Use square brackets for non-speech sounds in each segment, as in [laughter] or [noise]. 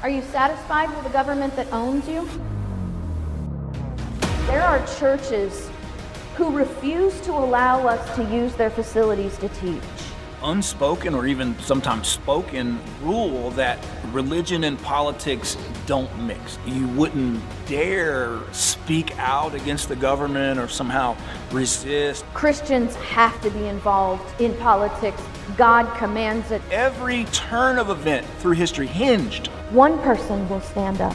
Are you satisfied with a government that owns you? There are churches who refuse to allow us to use their facilities to teach. Unspoken or even sometimes spoken rule that religion and politics don't mix. You wouldn't dare speak out against the government or somehow resist. Christians have to be involved in politics. God commands it. Every turn of event through history hinged One person will stand up,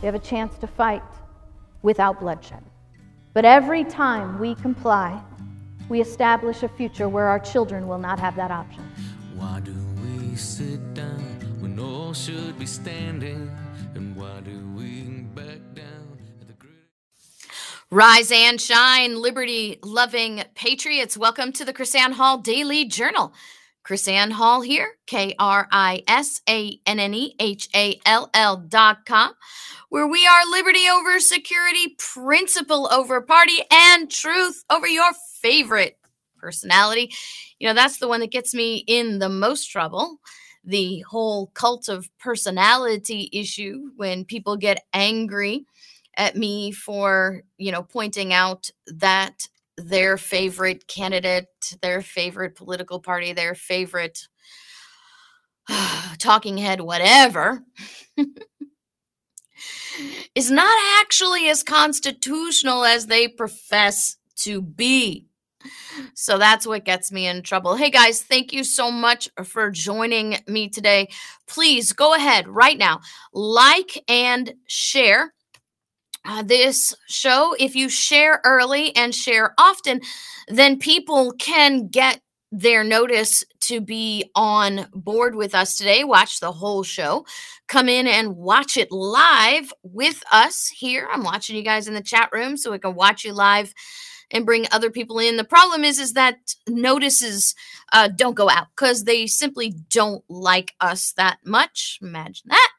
We have a chance to fight without bloodshed. But every time we comply, we establish a future where our children will not have that option. Why do we sit down when all should be standing? And why do we back down at the? Rise and shine, liberty loving patriots. Welcome to the KrisAnne Hall Daily Journal. KrisAnne Hall here, K R I S A N N E H A L L dot com, where we are liberty over security, principle over party, and truth over your favorite personality. You know, that's the one that gets me in the most trouble. The whole cult of personality issue when people get angry at me for, you know, pointing out that their favorite candidate, their favorite political party, their favorite [sighs] talking head, whatever, [laughs] is not actually as constitutional as they profess to be. So that's what gets me in trouble. Hey guys, thank you so much for joining me today. Please go ahead right now, like and share uh, this show. If you share early and share often, then people can get their notice to be on board with us today. Watch the whole show. Come in and watch it live with us here. I'm watching you guys in the chat room so we can watch you live and bring other people in. The problem is, is that notices uh, don't go out because they simply don't like us that much. Imagine that.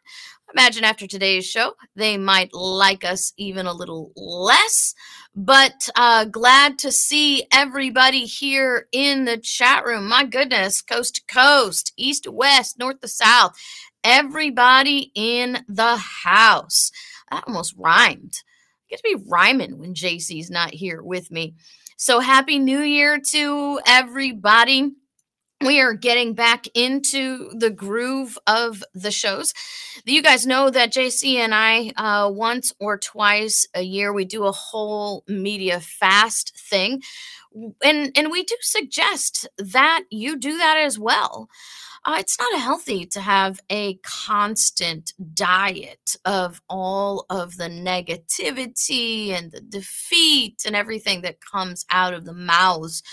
Imagine after today's show, they might like us even a little less. But uh, glad to see everybody here in the chat room. My goodness, coast to coast, east to west, north to south, everybody in the house. That almost rhymed. Get to be rhyming when JC's not here with me. So happy new year to everybody. We are getting back into the groove of the shows. You guys know that JC and I, uh, once or twice a year, we do a whole media fast thing. And, and we do suggest that you do that as well. Uh, it's not healthy to have a constant diet of all of the negativity and the defeat and everything that comes out of the mouths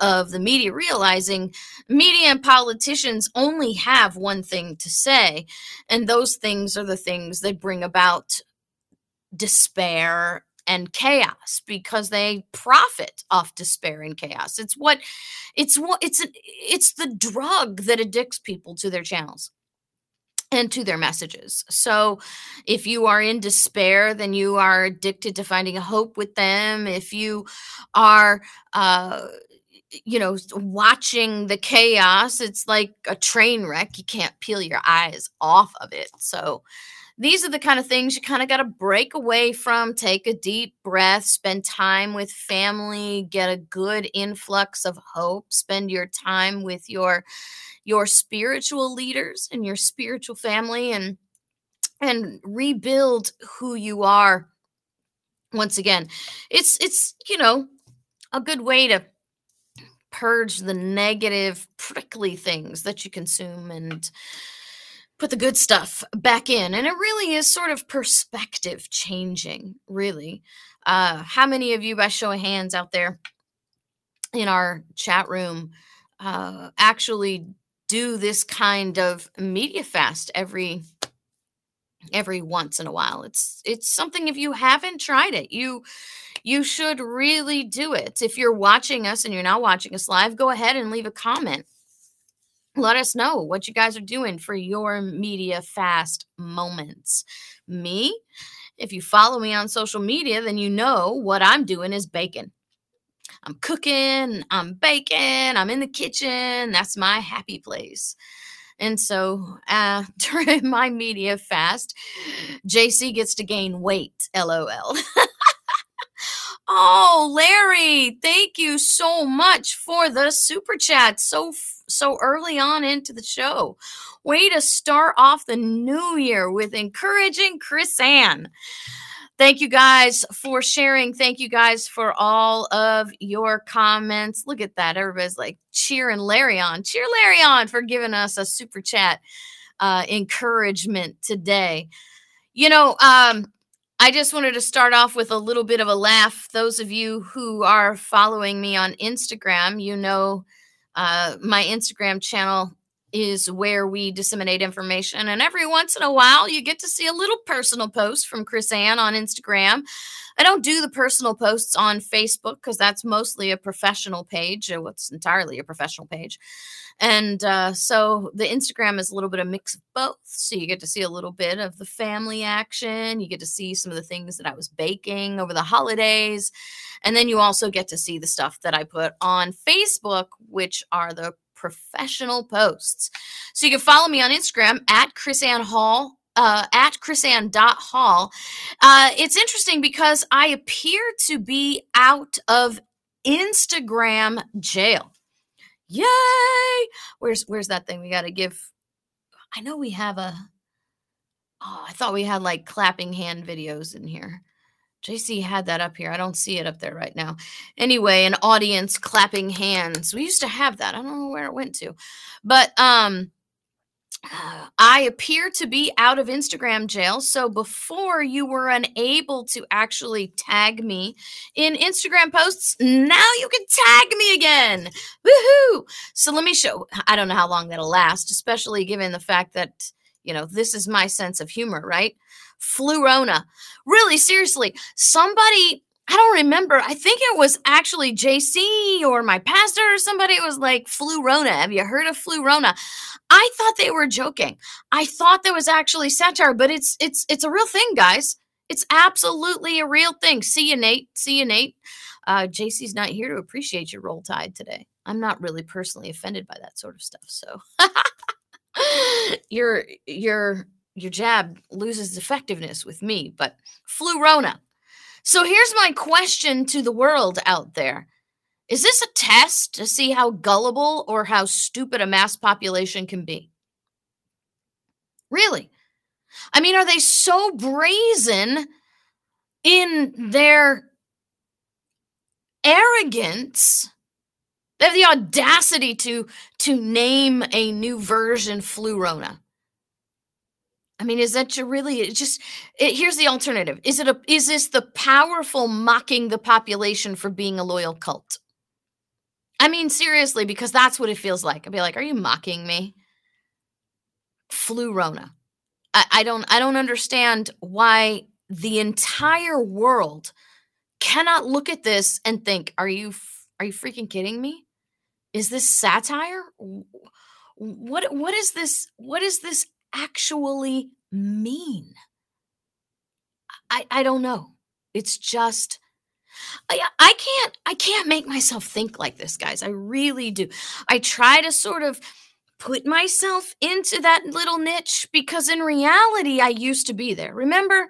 of the media, realizing media and politicians only have one thing to say, and those things are the things that bring about despair and chaos because they profit off despair and chaos. It's what it's what it's it's the drug that addicts people to their channels and to their messages. So if you are in despair, then you are addicted to finding a hope with them. If you are uh you know watching the chaos, it's like a train wreck. You can't peel your eyes off of it. So these are the kind of things you kind of got to break away from, take a deep breath, spend time with family, get a good influx of hope, spend your time with your your spiritual leaders and your spiritual family and and rebuild who you are once again. It's it's, you know, a good way to purge the negative prickly things that you consume and put the good stuff back in. And it really is sort of perspective changing, really. Uh, how many of you, by show of hands out there in our chat room, uh, actually do this kind of media fast every every once in a while it's it's something if you haven't tried it you you should really do it if you're watching us and you're not watching us live go ahead and leave a comment let us know what you guys are doing for your media fast moments. Me, if you follow me on social media, then you know what I'm doing is baking. I'm cooking, I'm baking, I'm in the kitchen. That's my happy place. And so uh, [laughs] during my media fast, JC gets to gain weight. LOL. [laughs] oh, Larry, thank you so much for the super chat. So so early on into the show. Way to start off the new year with encouraging KrisAnne. Thank you guys for sharing. Thank you guys for all of your comments. Look at that. Everybody's like cheering Larry on. Cheer Larry on for giving us a super chat uh, encouragement today. You know, um, I just wanted to start off with a little bit of a laugh. Those of you who are following me on Instagram, you know uh, my Instagram channel is where we disseminate information. And every once in a while, you get to see a little personal post from KrisAnne on Instagram. I don't do the personal posts on Facebook because that's mostly a professional page. It's entirely a professional page. And uh, so the Instagram is a little bit of mix of both. So you get to see a little bit of the family action. You get to see some of the things that I was baking over the holidays. And then you also get to see the stuff that I put on Facebook, which are the professional posts. So you can follow me on Instagram at KrisAnne Hall. Uh, at krisanne.hall. Uh, it's interesting because I appear to be out of Instagram jail. Yay! Where's where's that thing? We got to give. I know we have a. Oh, I thought we had like clapping hand videos in here. JC had that up here. I don't see it up there right now. Anyway, an audience clapping hands. We used to have that. I don't know where it went to. But um [sighs] I appear to be out of Instagram jail. So before you were unable to actually tag me in Instagram posts, now you can tag me again. Woohoo! So let me show. I don't know how long that'll last, especially given the fact that, you know, this is my sense of humor, right? Flurona. Really, seriously, somebody, I don't remember. I think it was actually JC or my pastor or somebody It was like Flurona. Have you heard of Flurona? I thought they were joking. I thought there was actually satire, but it's it's it's a real thing, guys. It's absolutely a real thing. See you, Nate. See you, Nate. Uh, JC's not here to appreciate your roll tide today. I'm not really personally offended by that sort of stuff. So [laughs] you're you're your jab loses effectiveness with me, but Flurona. So here's my question to the world out there. Is this a test to see how gullible or how stupid a mass population can be? Really? I mean, are they so brazen in their arrogance? They have the audacity to to name a new version Flurona. I mean, is that you really it just it, here's the alternative. Is it a is this the powerful mocking the population for being a loyal cult? I mean, seriously, because that's what it feels like. I'd be like, are you mocking me? Flurona. I, I don't I don't understand why the entire world cannot look at this and think, are you are you freaking kidding me? Is this satire? What what is this what is this actually mean? I, I don't know. It's just I, I can't I can't make myself think like this, guys. I really do. I try to sort of put myself into that little niche because in reality, I used to be there. Remember,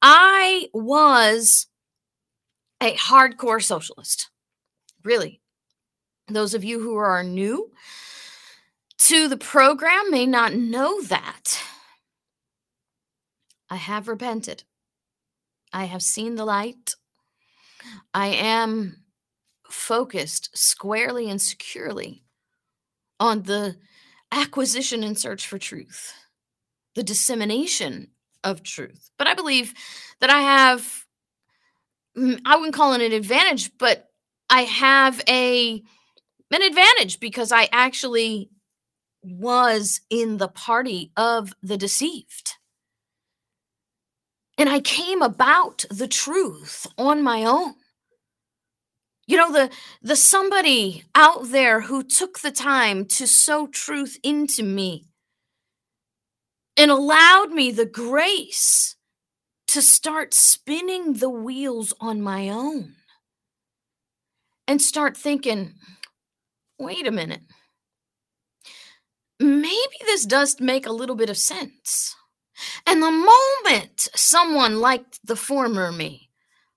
I was a hardcore socialist. Really. Those of you who are new to the program may not know that. I have repented. I have seen the light. I am focused squarely and securely on the acquisition and search for truth, the dissemination of truth. But I believe that I have, mm, I wouldn't call it an advantage, but I have a an advantage because I actually was in the party of the deceived. And I came about the truth on my own. You know, the the somebody out there who took the time to sow truth into me and allowed me the grace to start spinning the wheels on my own and start thinking, wait a minute. Maybe this does make a little bit of sense. And the moment someone liked the former me,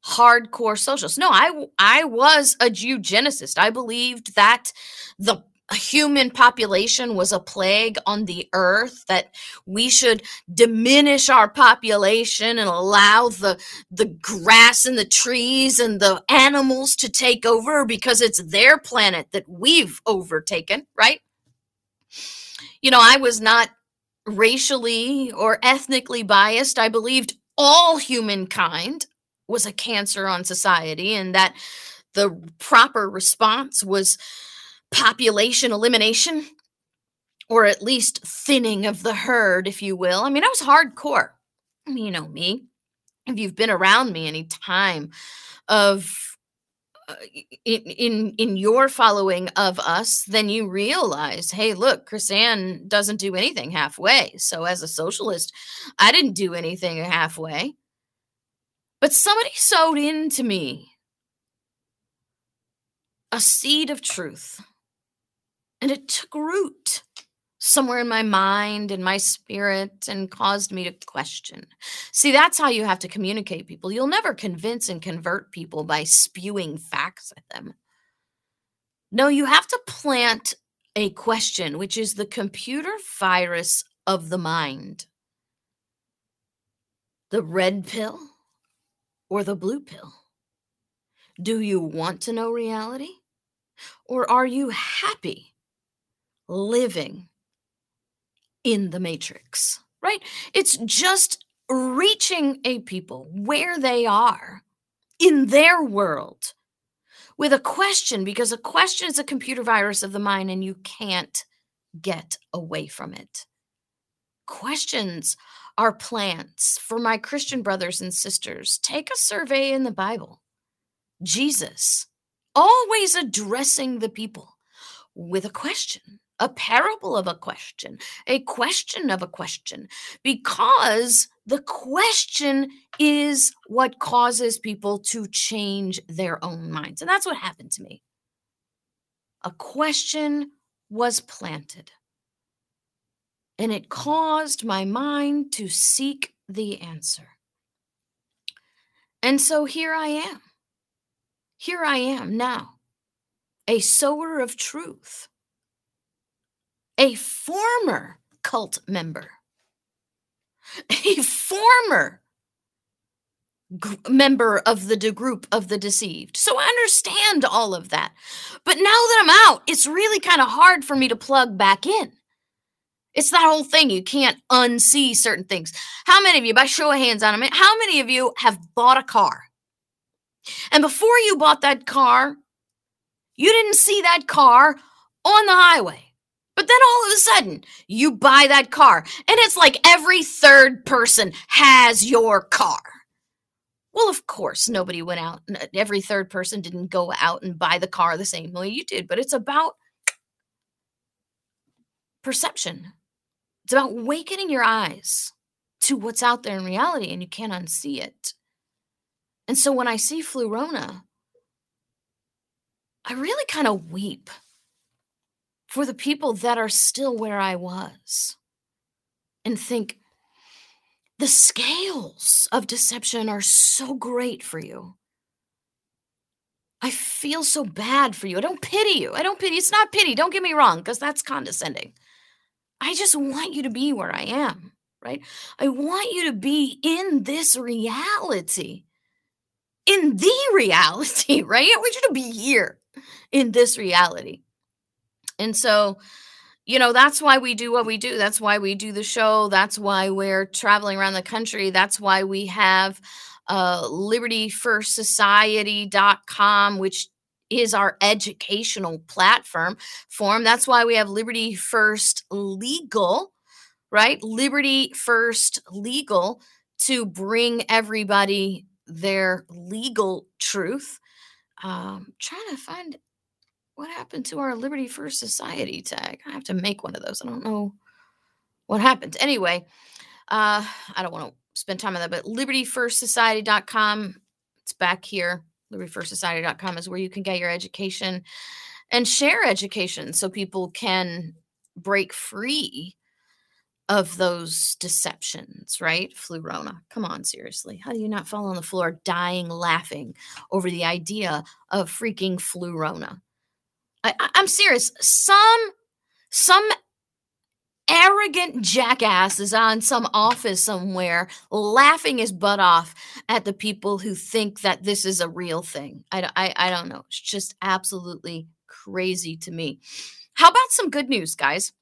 hardcore socialist, no, I I was a eugenicist. I believed that the human population was a plague on the earth that we should diminish our population and allow the the grass and the trees and the animals to take over because it's their planet that we've overtaken right you know i was not racially or ethnically biased i believed all humankind was a cancer on society and that the proper response was population elimination or at least thinning of the herd, if you will. I mean, I was hardcore. You know me. If you've been around me any time of Uh, in, in in your following of us, then you realize, hey, look, KrisAnne doesn't do anything halfway. So as a socialist, I didn't do anything halfway. But somebody sowed into me a seed of truth and it took root somewhere in my mind and my spirit and caused me to question. See, that's how you have to communicate people. You'll never convince and convert people by spewing facts at them. No, you have to plant a question, which is the computer virus of the mind. The red pill or the blue pill? Do you want to know reality? Or are you happy living in the matrix, right? It's just reaching a people where they are in their world with a question, because a question is a computer virus of the mind and you can't get away from it. Questions are plants for my Christian brothers and sisters. Take a survey in the Bible. Jesus always addressing the people with a question a parable of a question, a question of a question, because the question is what causes people to change their own minds. And that's what happened to me. A question was planted, and it caused my mind to seek the answer. And so here I am. Here I am now, a sower of truth a former cult member, a former g- member of the de- group of the deceived. So I understand all of that. But now that I'm out, it's really kind of hard for me to plug back in. It's that whole thing. You can't unsee certain things. How many of you, by show of hands on them, how many of you have bought a car? And before you bought that car, you didn't see that car on the highway. But then all of a sudden, you buy that car, and it's like every third person has your car. Well, of course, nobody went out. Every third person didn't go out and buy the car the same way you did, but it's about perception. It's about awakening your eyes to what's out there in reality, and you can't unsee it. And so when I see Flurona, I really kind of weep for the people that are still where I was and think the scales of deception are so great for you. I feel so bad for you. I don't pity you. I don't pity. It's not pity. Don't get me wrong, because that's condescending. I just want you to be where I am, right? I want you to be in this reality, in the [laughs] reality, right? I want you to be here in this reality. And so, you know, that's why we do what we do. That's why we do the show. That's why we're traveling around the country. That's why we have uh, libertyfirstsociety.com, which is our educational platform form. That's why we have Liberty First Legal, right? Liberty First Legal to bring everybody their legal truth. Um, trying to find what happened to our Liberty First Society tag. I have to make one of those. I don't know what happened. Anyway, uh, I don't want to spend time on that, but libertyfirstsociety.com, it's back here. Libertyfirstsociety.com is where you can get your education and share education so people can break free of those deceptions, right? Flurona. Come on, seriously. How do you not fall on the floor dying laughing over the idea of freaking Flurona? I, I'm serious. Some some arrogant jackass is on some office somewhere laughing his butt off at the people who think that this is a real thing. I, I, I don't know. It's just absolutely crazy to me. How about some good news, guys?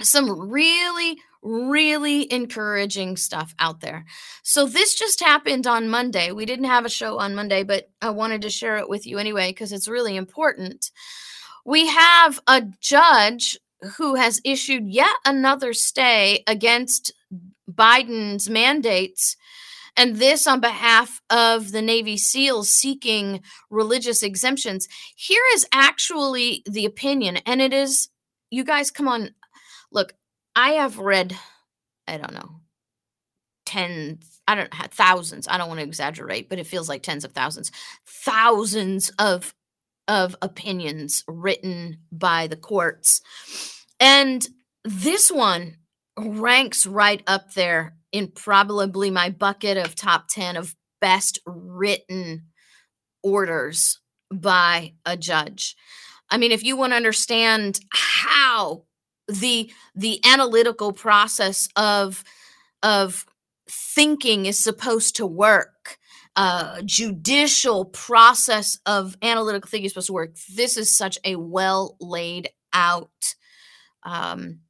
Some really, really encouraging stuff out there. So, this just happened on Monday. We didn't have a show on Monday, but I wanted to share it with you anyway because it's really important. We have a judge who has issued yet another stay against Biden's mandates. And this on behalf of the Navy SEALs seeking religious exemptions. Here is actually the opinion, and it is, you guys, come on. Look, I have read, I don't know, tens, I don't thousands. I don't want to exaggerate, but it feels like tens of thousands, thousands of of opinions written by the courts and this one ranks right up there in probably my bucket of top 10 of best written orders by a judge. I mean, if you want to understand how the the analytical process of of thinking is supposed to work, judicial process of analytical thinking supposed to work. This is such a well laid out um,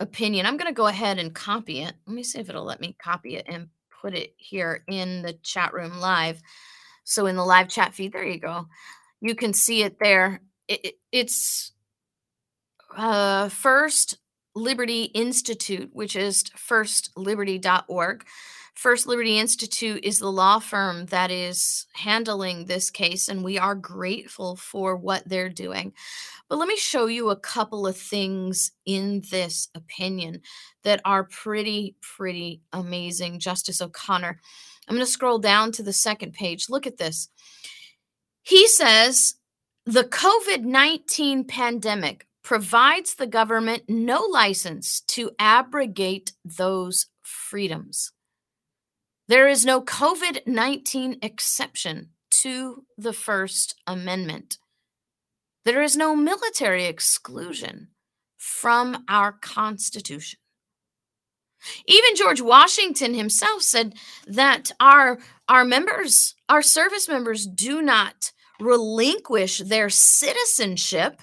opinion. I'm going to go ahead and copy it. Let me see if it'll let me copy it and put it here in the chat room live. So in the live chat feed, there you go. You can see it there. It, it, it's uh, First Liberty Institute, which is firstliberty.org. First Liberty Institute is the law firm that is handling this case, and we are grateful for what they're doing. But let me show you a couple of things in this opinion that are pretty, pretty amazing. Justice O'Connor. I'm going to scroll down to the second page. Look at this. He says the COVID 19 pandemic provides the government no license to abrogate those freedoms. There is no COVID 19 exception to the First Amendment. There is no military exclusion from our Constitution. Even George Washington himself said that our, our members, our service members, do not relinquish their citizenship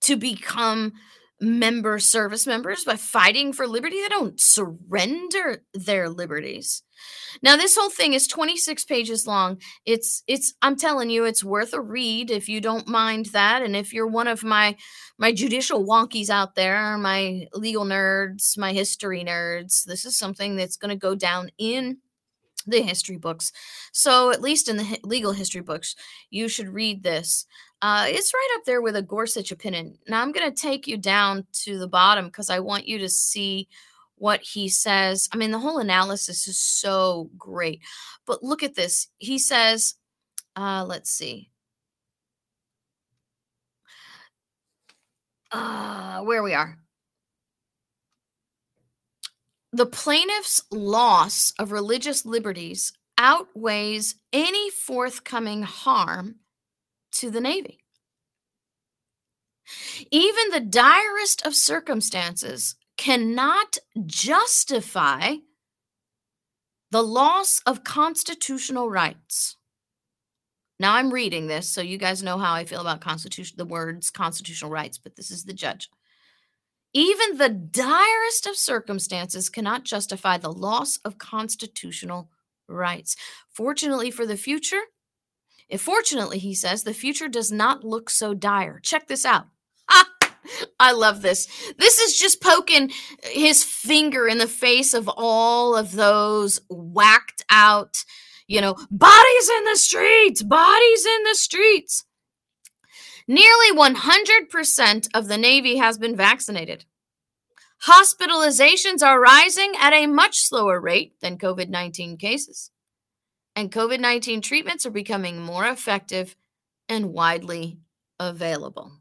to become member service members by fighting for liberty. They don't surrender their liberties. Now this whole thing is 26 pages long. It's it's I'm telling you it's worth a read if you don't mind that and if you're one of my my judicial wonkies out there, my legal nerds, my history nerds, this is something that's going to go down in the history books. So, at least in the legal history books, you should read this. Uh, it's right up there with a Gorsuch opinion. Now, I'm going to take you down to the bottom because I want you to see what he says. I mean, the whole analysis is so great. But look at this. He says, uh, let's see. uh, where we are. The plaintiff's loss of religious liberties outweighs any forthcoming harm to the Navy. Even the direst of circumstances cannot justify the loss of constitutional rights. Now I'm reading this, so you guys know how I feel about constitution, the words constitutional rights, but this is the judge. Even the direst of circumstances cannot justify the loss of constitutional rights. Fortunately for the future, if fortunately, he says, the future does not look so dire. Check this out. Ah, [laughs] I love this. This is just poking his finger in the face of all of those whacked out, you know, bodies in the streets, bodies in the streets. Nearly 100% of the Navy has been vaccinated. Hospitalizations are rising at a much slower rate than COVID 19 cases. And COVID 19 treatments are becoming more effective and widely available.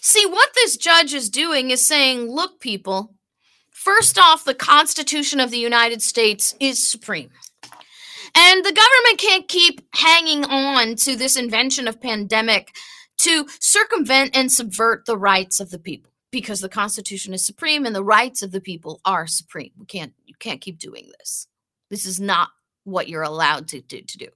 See, what this judge is doing is saying, look, people, first off, the Constitution of the United States is supreme. And the government can't keep hanging on to this invention of pandemic to circumvent and subvert the rights of the people because the Constitution is supreme and the rights of the people are supreme. We can't you can't keep doing this. This is not what you're allowed to, to, to do.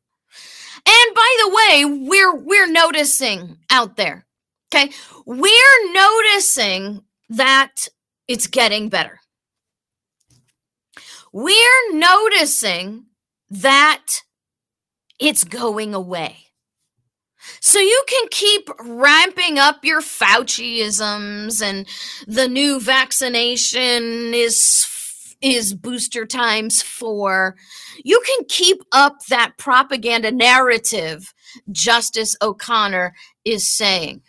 And by the way, we're we're noticing out there. Okay? We're noticing that it's getting better. We're noticing that it's going away. So you can keep ramping up your Fauciisms and the new vaccination is is booster times 4. You can keep up that propaganda narrative Justice O'Connor is saying.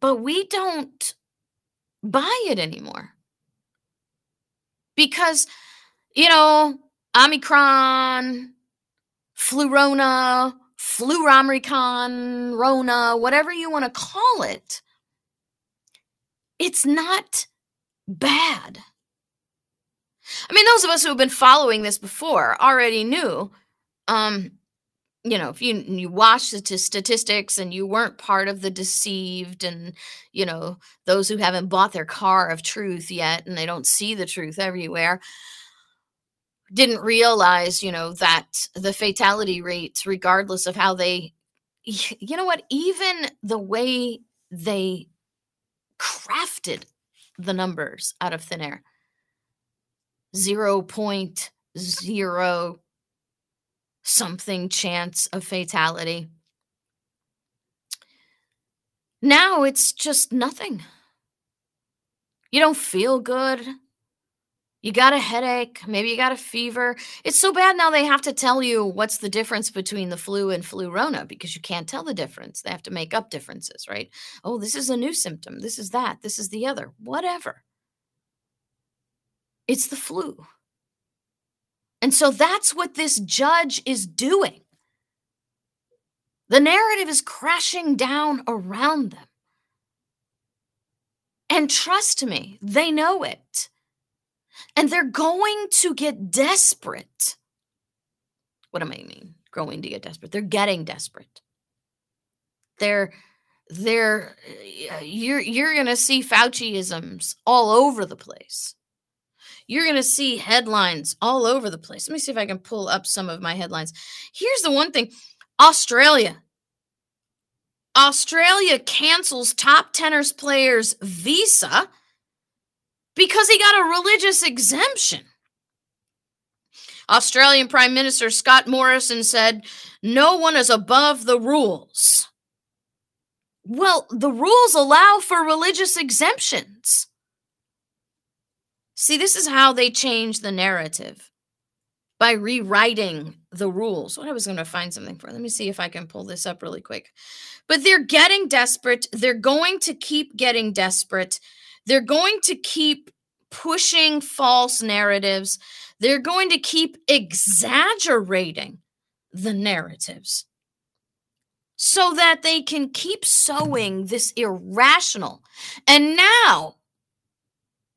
But we don't buy it anymore. Because you know, Omicron, Flurona, Fluramicon, Rona, whatever you want to call it, it's not bad. I mean, those of us who have been following this before already knew. Um, you know, if you you watched the statistics and you weren't part of the deceived, and you know those who haven't bought their car of truth yet, and they don't see the truth everywhere didn't realize, you know, that the fatality rates, regardless of how they, you know what, even the way they crafted the numbers out of thin air 0.0 something chance of fatality. Now it's just nothing. You don't feel good you got a headache, maybe you got a fever. It's so bad now they have to tell you what's the difference between the flu and flu rona because you can't tell the difference. They have to make up differences, right? Oh, this is a new symptom. This is that. This is the other. Whatever. It's the flu. And so that's what this judge is doing. The narrative is crashing down around them. And trust me, they know it. And they're going to get desperate. What am I mean? Going to get desperate. They're getting desperate. They're they're uh, you're you're going to see Fauciisms all over the place. You're going to see headlines all over the place. Let me see if I can pull up some of my headlines. Here's the one thing Australia. Australia cancels top tennis players' visa because he got a religious exemption. Australian Prime Minister Scott Morrison said, No one is above the rules. Well, the rules allow for religious exemptions. See, this is how they change the narrative by rewriting the rules. What I was going to find something for. Let me see if I can pull this up really quick. But they're getting desperate. They're going to keep getting desperate they're going to keep pushing false narratives. They're going to keep exaggerating the narratives. so that they can keep sowing this irrational and now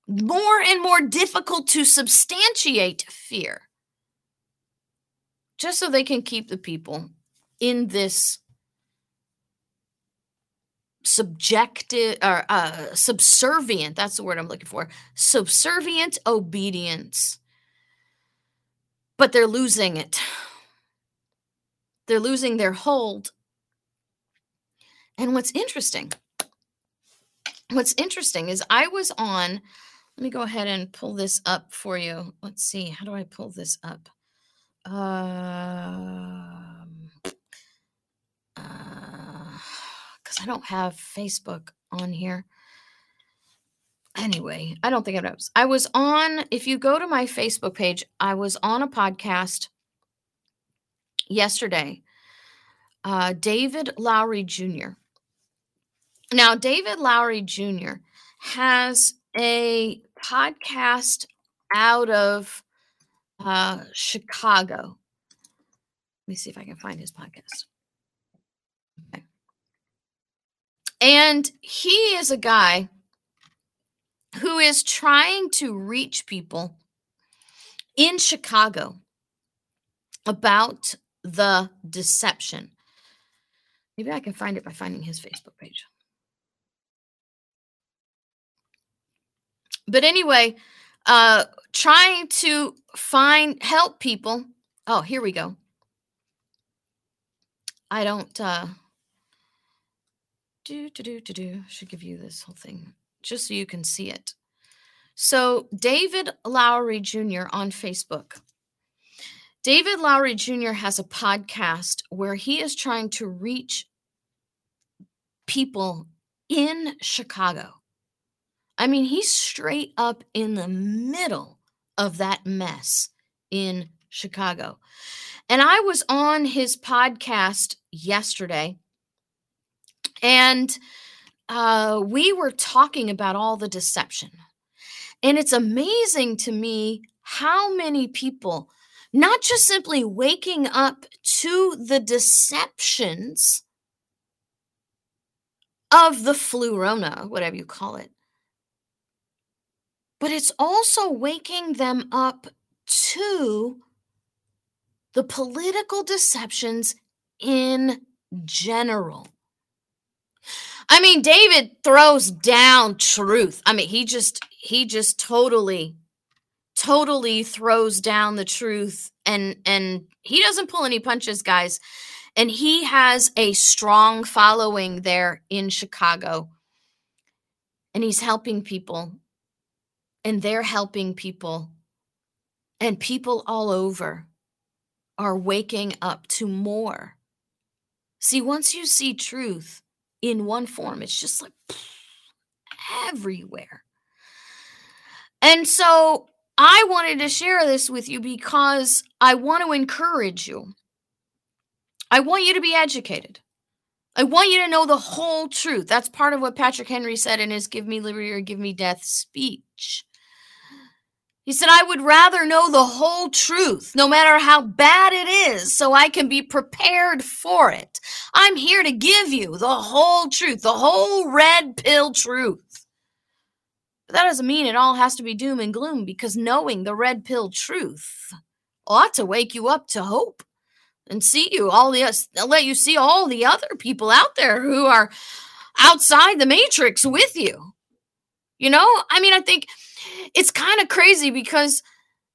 more and more difficult to substantiate fear just so they can keep the people in this subjective or uh, subservient that's the word i'm looking for subservient obedience. But they're losing it. They're losing their hold. And what's interesting what's interesting is i was on let me go ahead and pull this up for you. Let's see how do i pull this up? Um because I don't have Facebook on here. Anyway, I don't think it was. I was on, if you go to my Facebook page, I was on a podcast yesterday. Uh, David Lowry Jr. Now, David Lowry Jr. has a podcast out of uh, Chicago. Let me see if I can find his podcast. Okay. And he is a guy who is trying to reach people in Chicago about the deception. Maybe I can find it by finding his Facebook page. But anyway, uh trying to find help people. Oh, here we go. I don't uh do do do do do should give you this whole thing just so you can see it. So David Lowery Jr. on Facebook. David Lowery Jr. has a podcast where he is trying to reach people in Chicago. I mean, he's straight up in the middle of that mess in Chicago. And I was on his podcast yesterday and uh, we were talking about all the deception. And it's amazing to me how many people, not just simply waking up to the deceptions of the flurona, whatever you call it, but it's also waking them up to the political deceptions in general. I mean, David throws down truth. I mean, he just he just totally totally throws down the truth and and he doesn't pull any punches, guys. And he has a strong following there in Chicago. And he's helping people. And they're helping people. And people all over are waking up to more. See, once you see truth, in one form. It's just like everywhere. And so I wanted to share this with you because I want to encourage you. I want you to be educated. I want you to know the whole truth. That's part of what Patrick Henry said in his Give Me Liberty or Give Me Death speech. He said, I would rather know the whole truth, no matter how bad it is, so I can be prepared for it. I'm here to give you the whole truth, the whole red pill truth. But that doesn't mean it all has to be doom and gloom because knowing the red pill truth ought to wake you up to hope and see you all the let you see all the other people out there who are outside the matrix with you. You know, I mean, I think it's kind of crazy because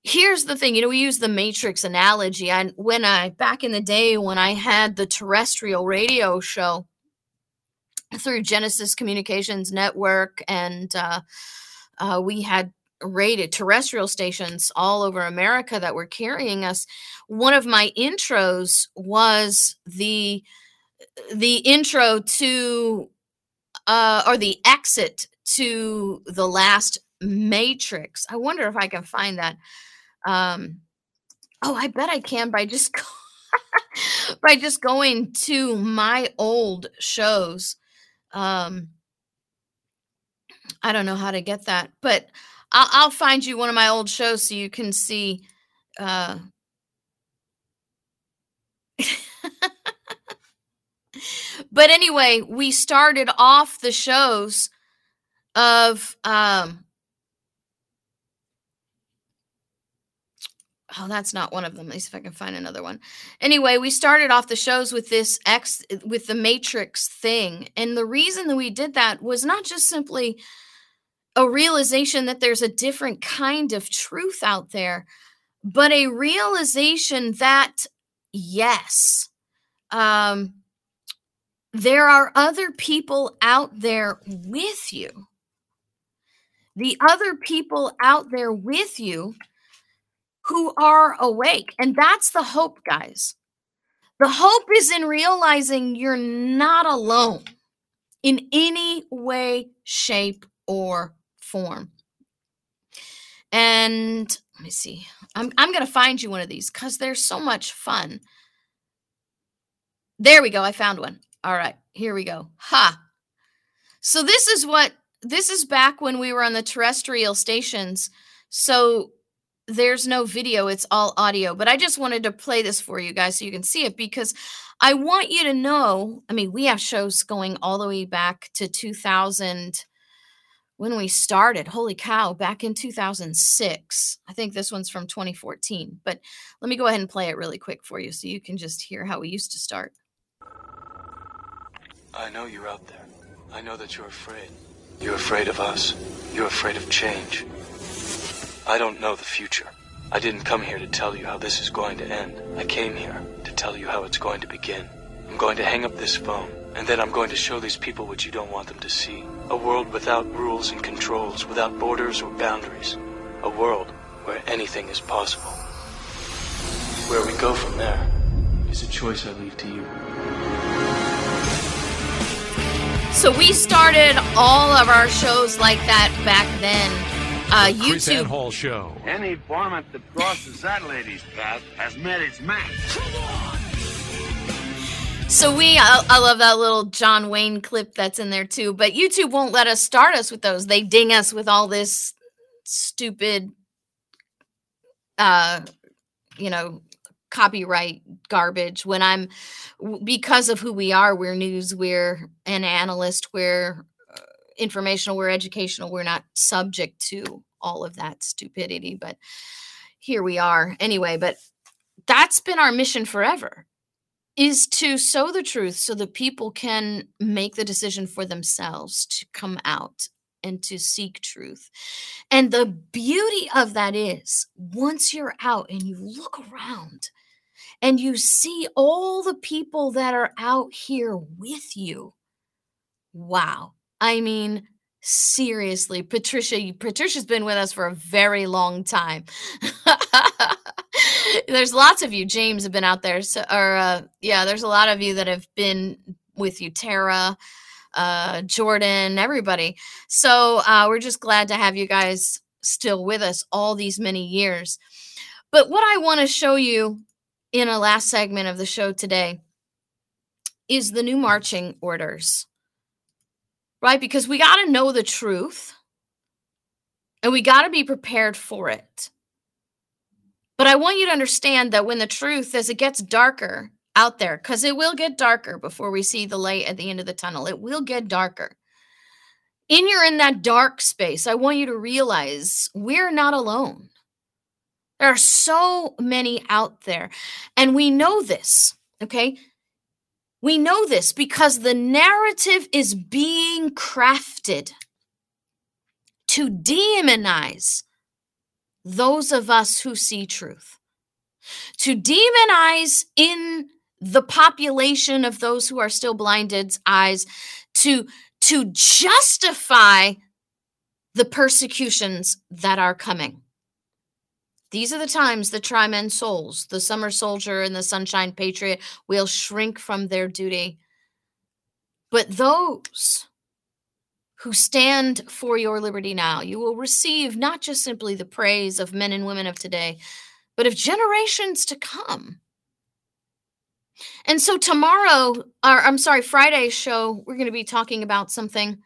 here's the thing you know we use the matrix analogy and when i back in the day when i had the terrestrial radio show through genesis communications network and uh, uh, we had rated terrestrial stations all over america that were carrying us one of my intros was the the intro to uh, or the exit to the last Matrix. I wonder if I can find that. Um, oh, I bet I can by just [laughs] by just going to my old shows. Um, I don't know how to get that, but I'll, I'll find you one of my old shows so you can see. Uh, [laughs] but anyway, we started off the shows of um Oh, that's not one of them. Me see if I can find another one. Anyway, we started off the shows with this X with the Matrix thing. And the reason that we did that was not just simply a realization that there's a different kind of truth out there, but a realization that yes, um, there are other people out there with you. The other people out there with you who are awake. And that's the hope, guys. The hope is in realizing you're not alone in any way, shape, or form. And let me see. I'm, I'm going to find you one of these because they're so much fun. There we go. I found one. All right. Here we go. Ha. So this is what this is back when we were on the terrestrial stations. So there's no video, it's all audio. But I just wanted to play this for you guys so you can see it because I want you to know. I mean, we have shows going all the way back to 2000 when we started. Holy cow, back in 2006. I think this one's from 2014. But let me go ahead and play it really quick for you so you can just hear how we used to start. I know you're out there. I know that you're afraid. You're afraid of us. You're afraid of change. I don't know the future. I didn't come here to tell you how this is going to end. I came here to tell you how it's going to begin. I'm going to hang up this phone, and then I'm going to show these people what you don't want them to see. A world without rules and controls, without borders or boundaries. A world where anything is possible. Where we go from there is a choice I leave to you. So we started all of our shows like that back then. Uh, Chris YouTube. Hall Show. Any format that crosses that lady's path has met its match. So we, I, I love that little John Wayne clip that's in there too. But YouTube won't let us start us with those. They ding us with all this stupid, uh, you know, copyright garbage. When I'm, because of who we are, we're news, we're an analyst, we're informational, we're educational, we're not subject to all of that stupidity. But here we are anyway. But that's been our mission forever is to sow the truth so that people can make the decision for themselves to come out and to seek truth. And the beauty of that is once you're out and you look around and you see all the people that are out here with you. Wow. I mean, seriously, Patricia, Patricia's been with us for a very long time. [laughs] there's lots of you. James have been out there. So, or uh, yeah, there's a lot of you that have been with you. Tara, uh, Jordan, everybody. So uh, we're just glad to have you guys still with us all these many years. But what I want to show you in a last segment of the show today is the new marching orders, right? Because we got to know the truth and we got to be prepared for it. But I want you to understand that when the truth, as it gets darker out there, because it will get darker before we see the light at the end of the tunnel, it will get darker. In you're in that dark space, I want you to realize we're not alone. There are so many out there. And we know this, okay? We know this because the narrative is being crafted to demonize those of us who see truth, to demonize in the population of those who are still blinded eyes, to, to justify the persecutions that are coming. These are the times the tri-men souls, the summer soldier and the sunshine patriot, will shrink from their duty. But those who stand for your liberty now, you will receive not just simply the praise of men and women of today, but of generations to come. And so tomorrow, or I'm sorry, Friday's show, we're going to be talking about something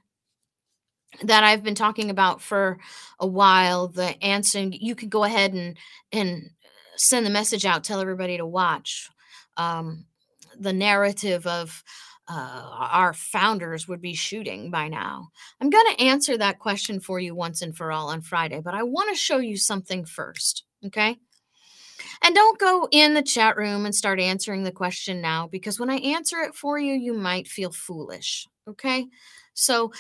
that I've been talking about for a while. The answer you could go ahead and and send the message out, tell everybody to watch um, the narrative of uh, our founders would be shooting by now? I'm going to answer that question for you once and for all on Friday, but I want to show you something first. Okay. And don't go in the chat room and start answering the question now because when I answer it for you, you might feel foolish. Okay. So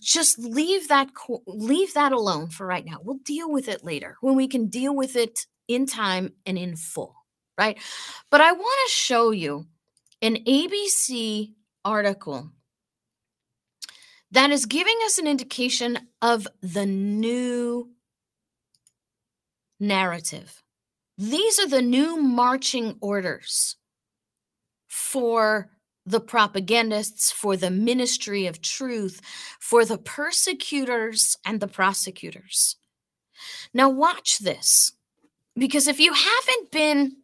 just leave that leave that alone for right now. We'll deal with it later when we can deal with it in time and in full, right? But I want to show you an ABC article that is giving us an indication of the new narrative. These are the new marching orders for the propagandists, for the ministry of truth, for the persecutors and the prosecutors. Now, watch this, because if you haven't been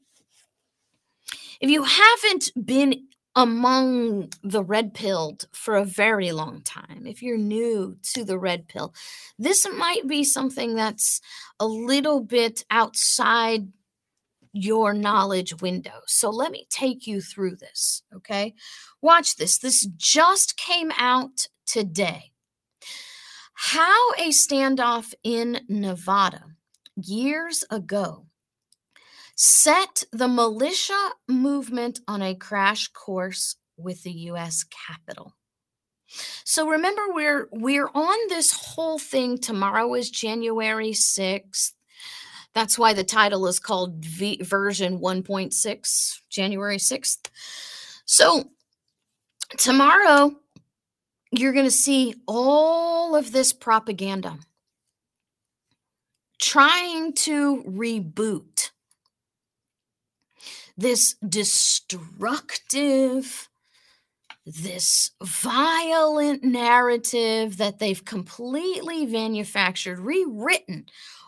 if you haven't been among the red pilled for a very long time, if you're new to the red pill, this might be something that's a little bit outside your knowledge window. So let me take you through this, okay? Watch this. This just came out today. How a standoff in Nevada years ago set the militia movement on a crash course with the US Capitol. So remember we're we're on this whole thing tomorrow is January 6th. That's why the title is called v- version 1.6 January 6th. So tomorrow you're going to see all of this propaganda trying to reboot this destructive, this violent narrative that they've completely manufactured, rewritten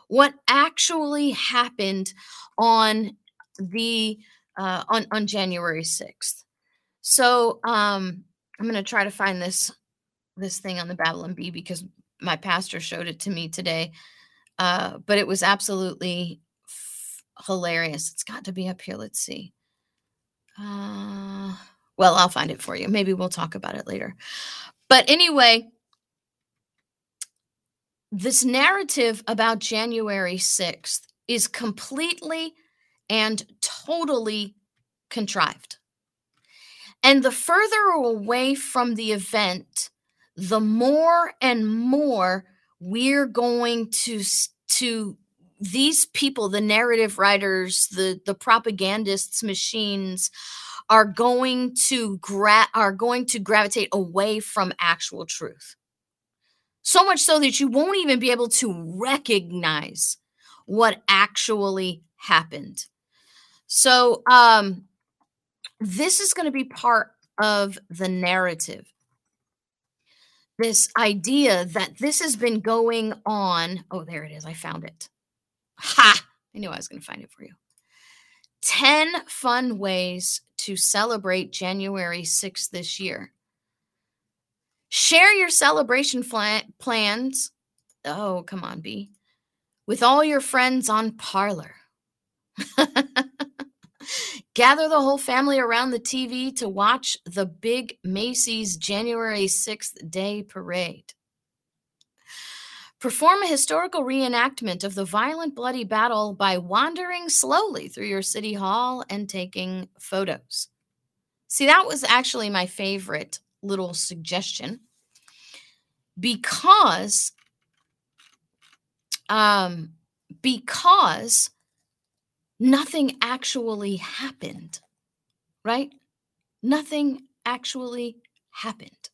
what actually happened on the uh, on on January 6th. So um, I'm going to try to find this this thing on the Babylon Bee because my pastor showed it to me today. Uh, but it was absolutely hilarious. It's got to be up here. Let's see. Uh, well, I'll find it for you. Maybe we'll talk about it later. But anyway, this narrative about January 6th is completely and totally contrived. And the further away from the event, the more and more we're going to to these people the narrative writers the the propagandists machines are going to gra- are going to gravitate away from actual truth so much so that you won't even be able to recognize what actually happened so um this is going to be part of the narrative this idea that this has been going on oh there it is i found it Ha! I knew I was going to find it for you. 10 fun ways to celebrate January 6th this year. Share your celebration plans. Oh, come on, B. With all your friends on Parler. [laughs] Gather the whole family around the TV to watch the big Macy's January 6th Day Parade. Perform a historical reenactment of the violent, bloody battle by wandering slowly through your city hall and taking photos. See, that was actually my favorite little suggestion because um because nothing actually happened right nothing actually happened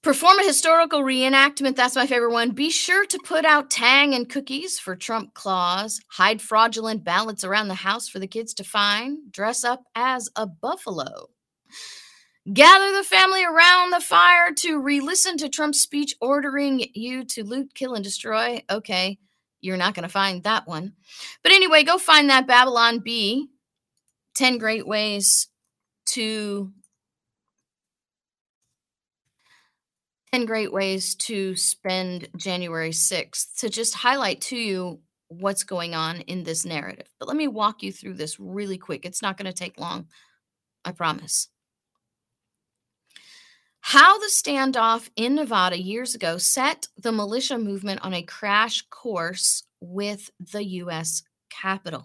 Perform a historical reenactment. That's my favorite one. Be sure to put out tang and cookies for Trump Claus. Hide fraudulent ballots around the house for the kids to find. Dress up as a buffalo. Gather the family around the fire to re listen to Trump's speech ordering you to loot, kill, and destroy. Okay, you're not going to find that one. But anyway, go find that Babylon Bee 10 great ways to 10 great ways to spend January 6th to just highlight to you what's going on in this narrative. But let me walk you through this really quick. It's not going to take long, I promise. How the standoff in Nevada years ago set the militia movement on a crash course with the U.S. Capitol.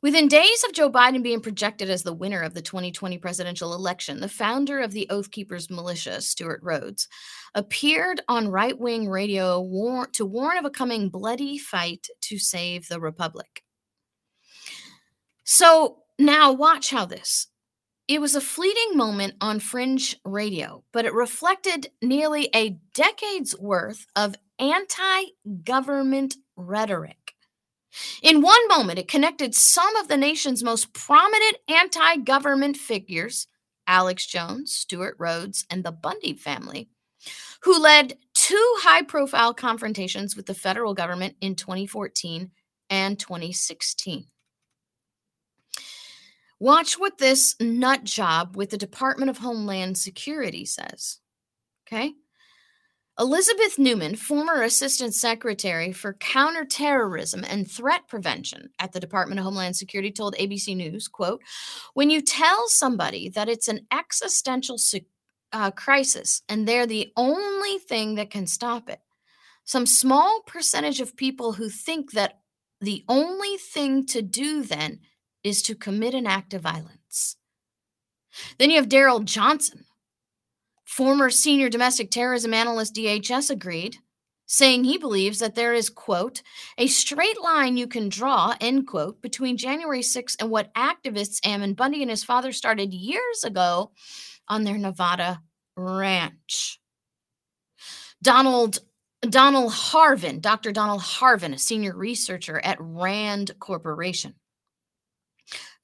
Within days of Joe Biden being projected as the winner of the 2020 presidential election, the founder of the Oath Keepers militia, Stewart Rhodes, appeared on right wing radio war- to warn of a coming bloody fight to save the Republic. So now watch how this. It was a fleeting moment on fringe radio, but it reflected nearly a decade's worth of anti government rhetoric. In one moment, it connected some of the nation's most prominent anti government figures, Alex Jones, Stewart Rhodes, and the Bundy family, who led two high profile confrontations with the federal government in 2014 and 2016. Watch what this nut job with the Department of Homeland Security says. Okay. Elizabeth Neumann, former Assistant Secretary for Counterterrorism and Threat Prevention at the Department of Homeland Security, told ABC News, quote, when you tell somebody that it's an existential uh, crisis and they're the only thing that can stop it, some small percentage of people who think that the only thing to do then is to commit an act of violence. Then you have Daryl Johnson, Former senior domestic terrorism analyst DHS agreed, saying he believes that there is, quote, a straight line you can draw, end quote, between January 6th and what activists Ammon Bundy and his father started years ago on their Nevada ranch. Donald Donald Harvin, Dr. Donald Harvin, a senior researcher at Rand Corporation.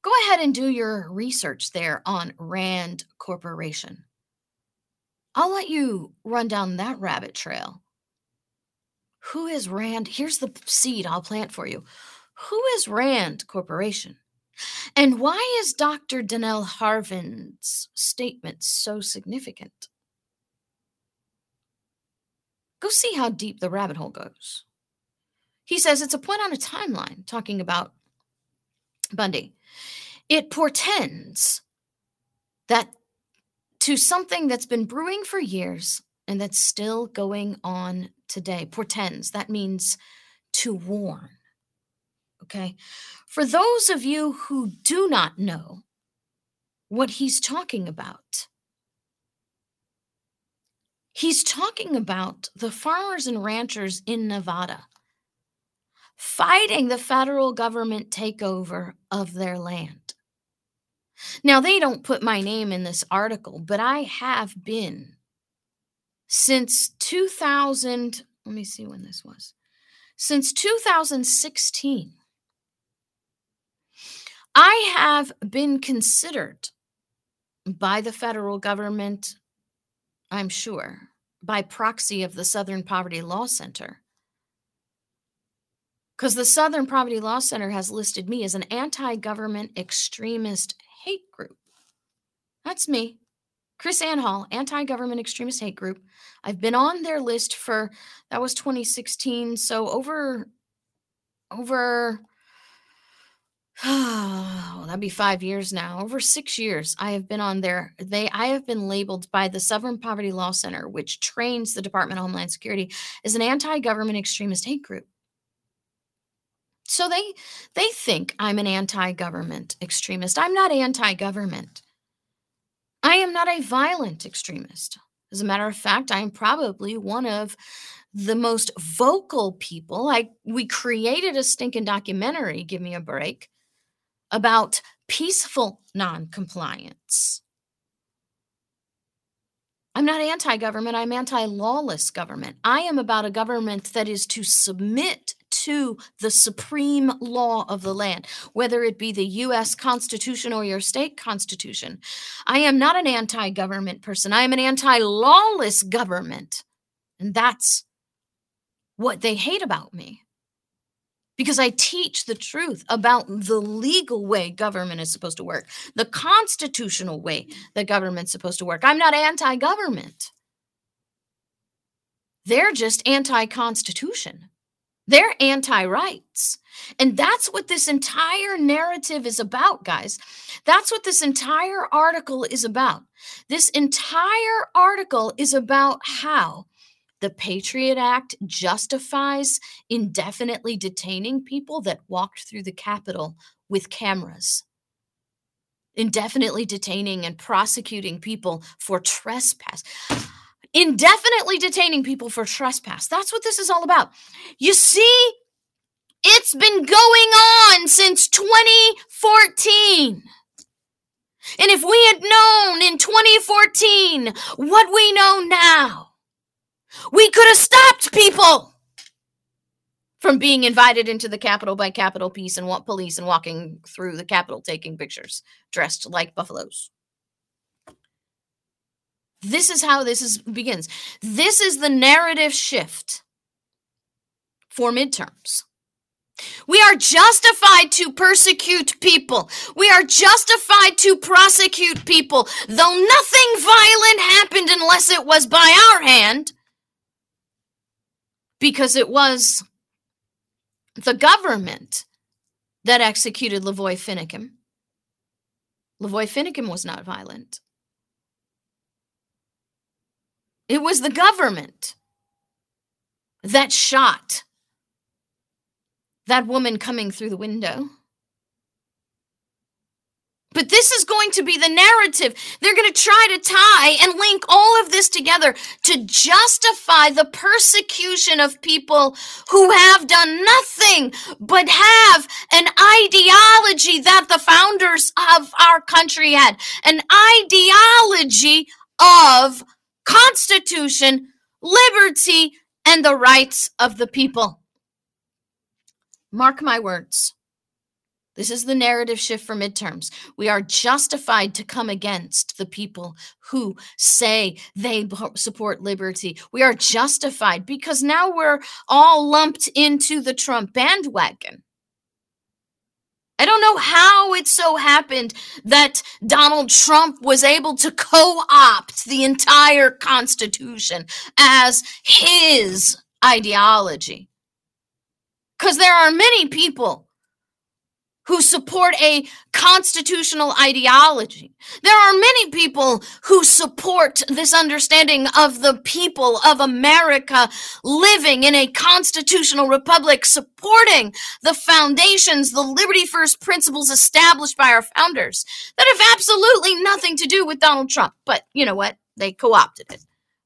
Go ahead and do your research there on Rand Corporation. I'll let you run down that rabbit trail. Who is Rand? Here's the seed I'll plant for you. Who is Rand Corporation? And why is Dr. Donell Harvin's statement so significant? Go see how deep the rabbit hole goes. He says it's a point on a timeline talking about Bundy. It portends that to something that's been brewing for years and that's still going on today. Portends, that means to warn. Okay. For those of you who do not know what he's talking about, he's talking about the farmers and ranchers in Nevada fighting the federal government takeover of their land. Now, they don't put my name in this article, but I have been since 2000. Let me see when this was. Since 2016, I have been considered by the federal government, I'm sure, by proxy of the Southern Poverty Law Center. Because the Southern Poverty Law Center has listed me as an anti government extremist hate group. That's me. KrisAnne Hall, anti government extremist hate group. I've been on their list for that was 2016. So over, over, [sighs] oh, that'd be five years now. Over six years, I have been on there. They, I have been labeled by the Southern Poverty Law Center, which trains the Department of Homeland Security, as an anti government extremist hate group. So they they think I'm an anti-government extremist. I'm not anti-government. I am not a violent extremist. As a matter of fact, I'm probably one of the most vocal people. I we created a stinking documentary, give me a break, about peaceful non-compliance. I'm not anti government. I'm anti lawless government. I am about a government that is to submit to the supreme law of the land, whether it be the U.S. Constitution or your state constitution. I am not an anti government person. I am an anti lawless government. And that's what they hate about me. Because I teach the truth about the legal way government is supposed to work, the constitutional way that government's supposed to work. I'm not anti government. They're just anti constitution. They're anti rights. And that's what this entire narrative is about, guys. That's what this entire article is about. This entire article is about how the Patriot Act justifies indefinitely detaining people that walked through the Capitol with cameras, indefinitely detaining and prosecuting people for trespass. Indefinitely detaining people for trespass. That's what this is all about. You see, it's been going on since 2014. And if we had known in 2014 what we know now, we could have stopped people from being invited into the Capitol by Capitol Peace and police and walking through the Capitol taking pictures dressed like buffaloes. This is how this is begins. This is the narrative shift for midterms. We are justified to persecute people. We are justified to prosecute people, though nothing violent happened unless it was by our hand, because it was the government that executed Lavoy Finicum. Lavoy Finicum was not violent. It was the government that shot that woman coming through the window. But this is going to be the narrative. They're going to try to tie and link all of this together to justify the persecution of people who have done nothing but have an ideology that the founders of our country had an ideology of constitution, liberty, and the rights of the people. Mark my words. This is the narrative shift for midterms. We are justified to come against the people who say they support liberty. We are justified because now we're all lumped into the Trump bandwagon. I don't know how it so happened that Donald Trump was able to co opt the entire Constitution as his ideology. Because there are many people who support a constitutional ideology. There are many people who support this understanding of the people of America living in a constitutional republic, supporting the foundations, the liberty first principles established by our founders that have absolutely nothing to do with Donald Trump. But you know what? They co opted it.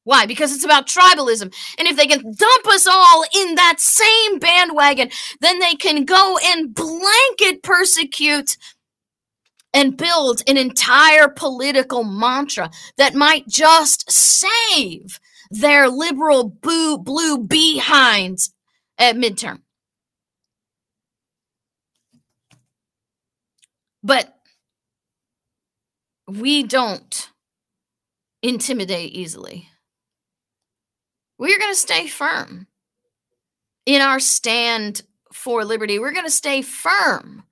Why? Because it's about tribalism. And if they can dump us all in that same bandwagon, then they can go and blanket persecute and build an entire political mantra that might just save their liberal blue, blue behinds at midterm. But we don't intimidate easily we're going to stay firm in our stand for liberty. We're going to stay firm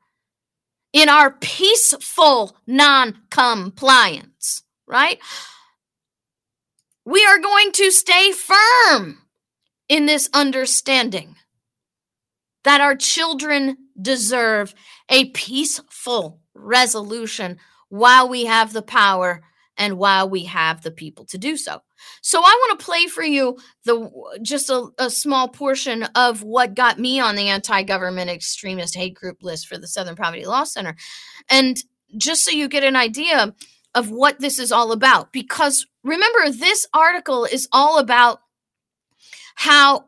in our peaceful non compliance, right? We are going to stay firm in this understanding that our children deserve a peaceful resolution while we have the power and while we have the people to do so. So I want to play for you the just a, a small portion of what got me on the anti-government extremist hate group list for the Southern Poverty Law Center. And just so you get an idea of what this is all about because remember this article is all about how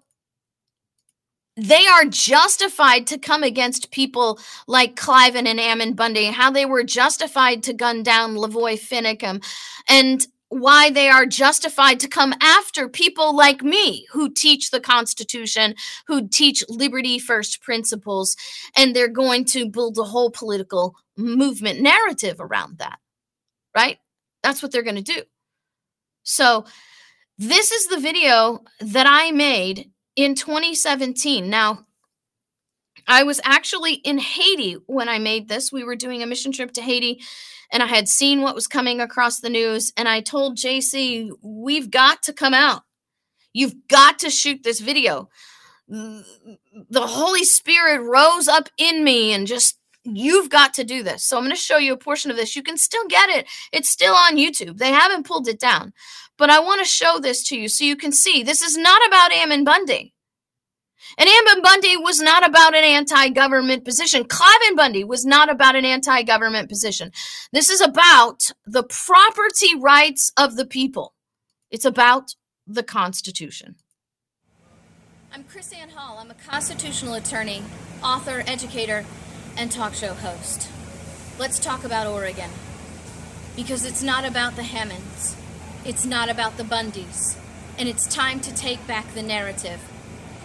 they are justified to come against people like Cliven and Ammon Bundy, how they were justified to gun down Lavoy Finicum, and why they are justified to come after people like me who teach the Constitution, who teach liberty first principles, and they're going to build a whole political movement narrative around that, right? That's what they're going to do. So, this is the video that I made in 2017. Now, I was actually in Haiti when I made this. We were doing a mission trip to Haiti and I had seen what was coming across the news. And I told JC, we've got to come out. You've got to shoot this video. the Holy Spirit rose up in me and just you've got to do this. So I'm going to show you a portion of this. You can still get it. It's still on YouTube. They haven't pulled it down. But I want to show this to you so you can see this is not about Ammon Bundy. And Ammon Bundy was not about an anti government position. Cliven Bundy was not about an anti government position. This is about the property rights of the people, it's about the Constitution. I'm KrisAnne Hall. I'm a constitutional attorney, author, educator, and talk show host. Let's talk about Oregon. Because it's not about the Hammonds, it's not about the Bundys, and it's time to take back the narrative.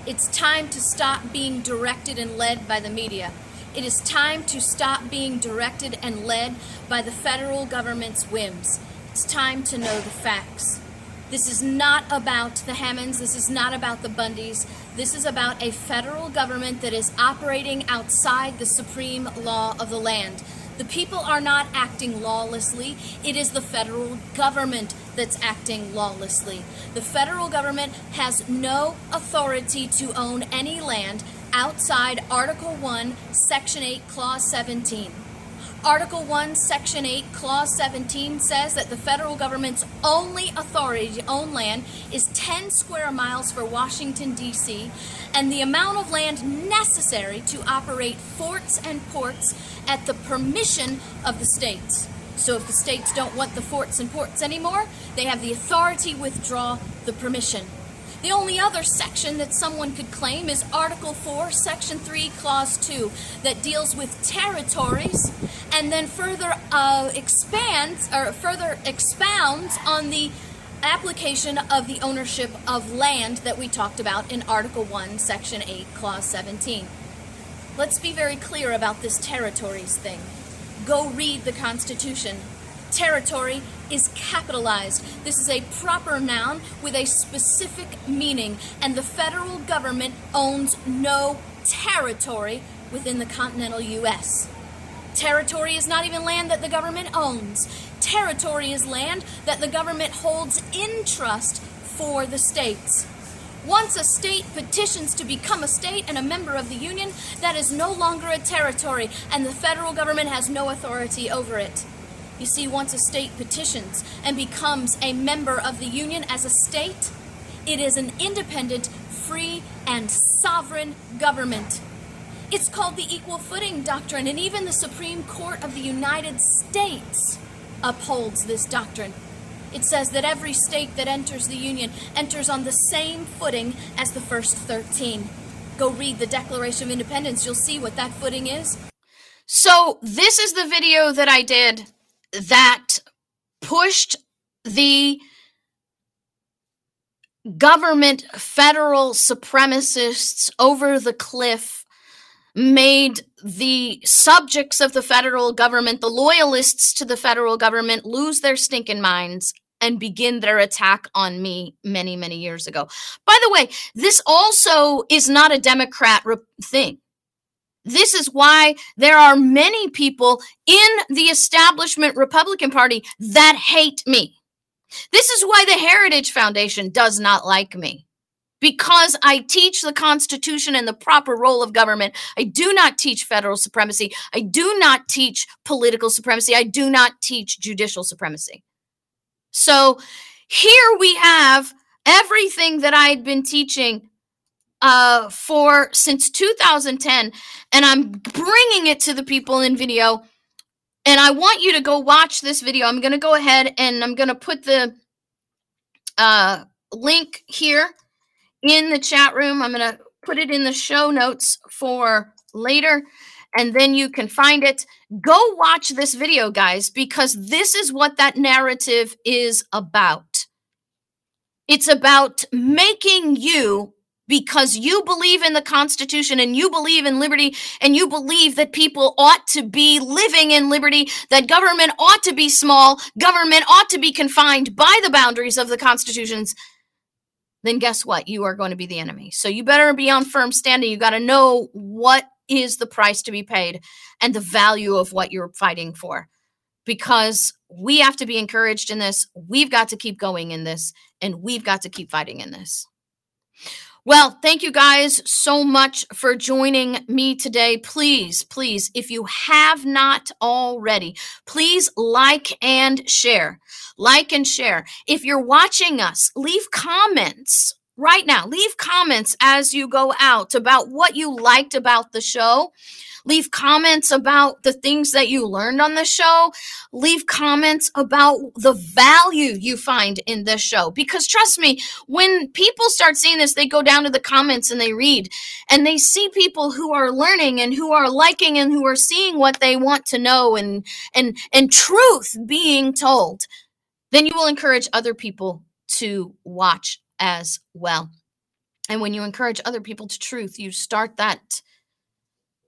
It's time to stop being directed and led by the media. It is time to stop being directed and led by the federal government's whims. It's time to know the facts. This is not about the Hammonds. This is not about the Bundys. This is about a federal government that is operating outside the supreme law of the land. The people are not acting lawlessly. It is the federal government that's acting lawlessly. The federal government has no authority to own any land outside Article 1, Section 8, Clause 17. Article 1, Section 8, Clause 17 says that the federal government's only authority to own land is 10 square miles for Washington, D.C., and the amount of land necessary to operate forts and ports at the permission of the states. So if the states don't want the forts and ports anymore, they have the authority to withdraw the permission. The only other section that someone could claim is Article 4, Section 3, Clause 2, that deals with territories and then further uh, expands or further expounds on the application of the ownership of land that we talked about in Article 1, Section 8, Clause 17. Let's be very clear about this territories thing. Go read the Constitution. Territory is capitalized. This is a proper noun with a specific meaning, and the federal government owns no territory within the continental U.S. Territory is not even land that the government owns. Territory is land that the government holds in trust for the states. Once a state petitions to become a state and a member of the Union, that is no longer a territory, and the federal government has no authority over it. You see, once a state petitions and becomes a member of the Union as a state, it is an independent, free, and sovereign government. It's called the Equal Footing Doctrine, and even the Supreme Court of the United States upholds this doctrine. It says that every state that enters the Union enters on the same footing as the first 13. Go read the Declaration of Independence, you'll see what that footing is. So, this is the video that I did that pushed the government federal supremacists over the cliff, made the subjects of the federal government, the loyalists to the federal government, lose their stinking minds and begin their attack on me many, many years ago. By the way, this also is not a Democrat re- thing. This is why there are many people in the establishment Republican Party that hate me. This is why the Heritage Foundation does not like me. Because I teach the Constitution and the proper role of government. I do not teach federal supremacy. I do not teach political supremacy. I do not teach judicial supremacy. So here we have everything that I had been teaching uh, for since 2010, and I'm bringing it to the people in video. And I want you to go watch this video. I'm going to go ahead and I'm going to put the uh, link here in the chat room. I'm going to put it in the show notes for later, and then you can find it. Go watch this video, guys, because this is what that narrative is about. It's about making you because you believe in the Constitution and you believe in liberty and you believe that people ought to be living in liberty, that government ought to be small, government ought to be confined by the boundaries of the Constitutions, then guess what? You are going to be the enemy. So you better be on firm standing. You got to know what is the price to be paid and the value of what you're fighting for. Because we have to be encouraged in this. We've got to keep going in this, and we've got to keep fighting in this. Well, thank you guys so much for joining me today. Please, please, if you have not already, please like and share. Like and share. If you're watching us, leave comments right now. Leave comments as you go out about what you liked about the show. Leave comments about the things that you learned on the show. Leave comments about the value you find in this show. Because trust me, when people start seeing this, they go down to the comments and they read and they see people who are learning and who are liking and who are seeing what they want to know and and and truth being told. Then you will encourage other people to watch as well. And when you encourage other people to truth, you start that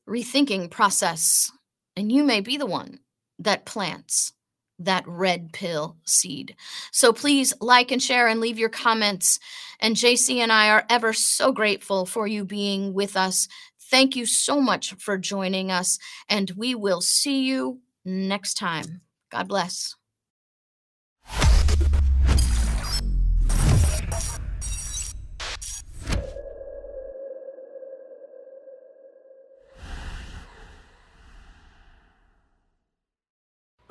rethinking process. And you may be the one that plants that red pill seed. So please like and share and leave your comments. And JC and I are ever so grateful for you being with us. Thank you so much for joining us. And we will see you next time. God bless.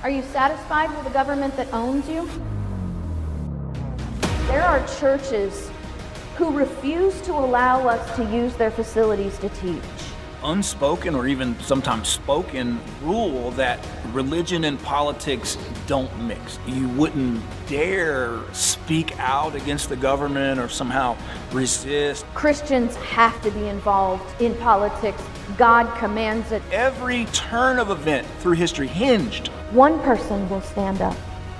Are you satisfied with a government that owns you? There are churches who refuse to allow us to use their facilities to teach. Unspoken or even sometimes spoken rule that religion and politics don't mix. You wouldn't dare speak out against the government or somehow resist. Christians have to be involved in politics. God commands it. Every turn of event through history hinged One person will stand up,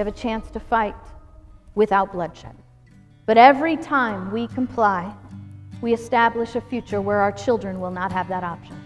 Have a chance to fight without bloodshed. But every time we comply, we establish a future where our children will not have that option.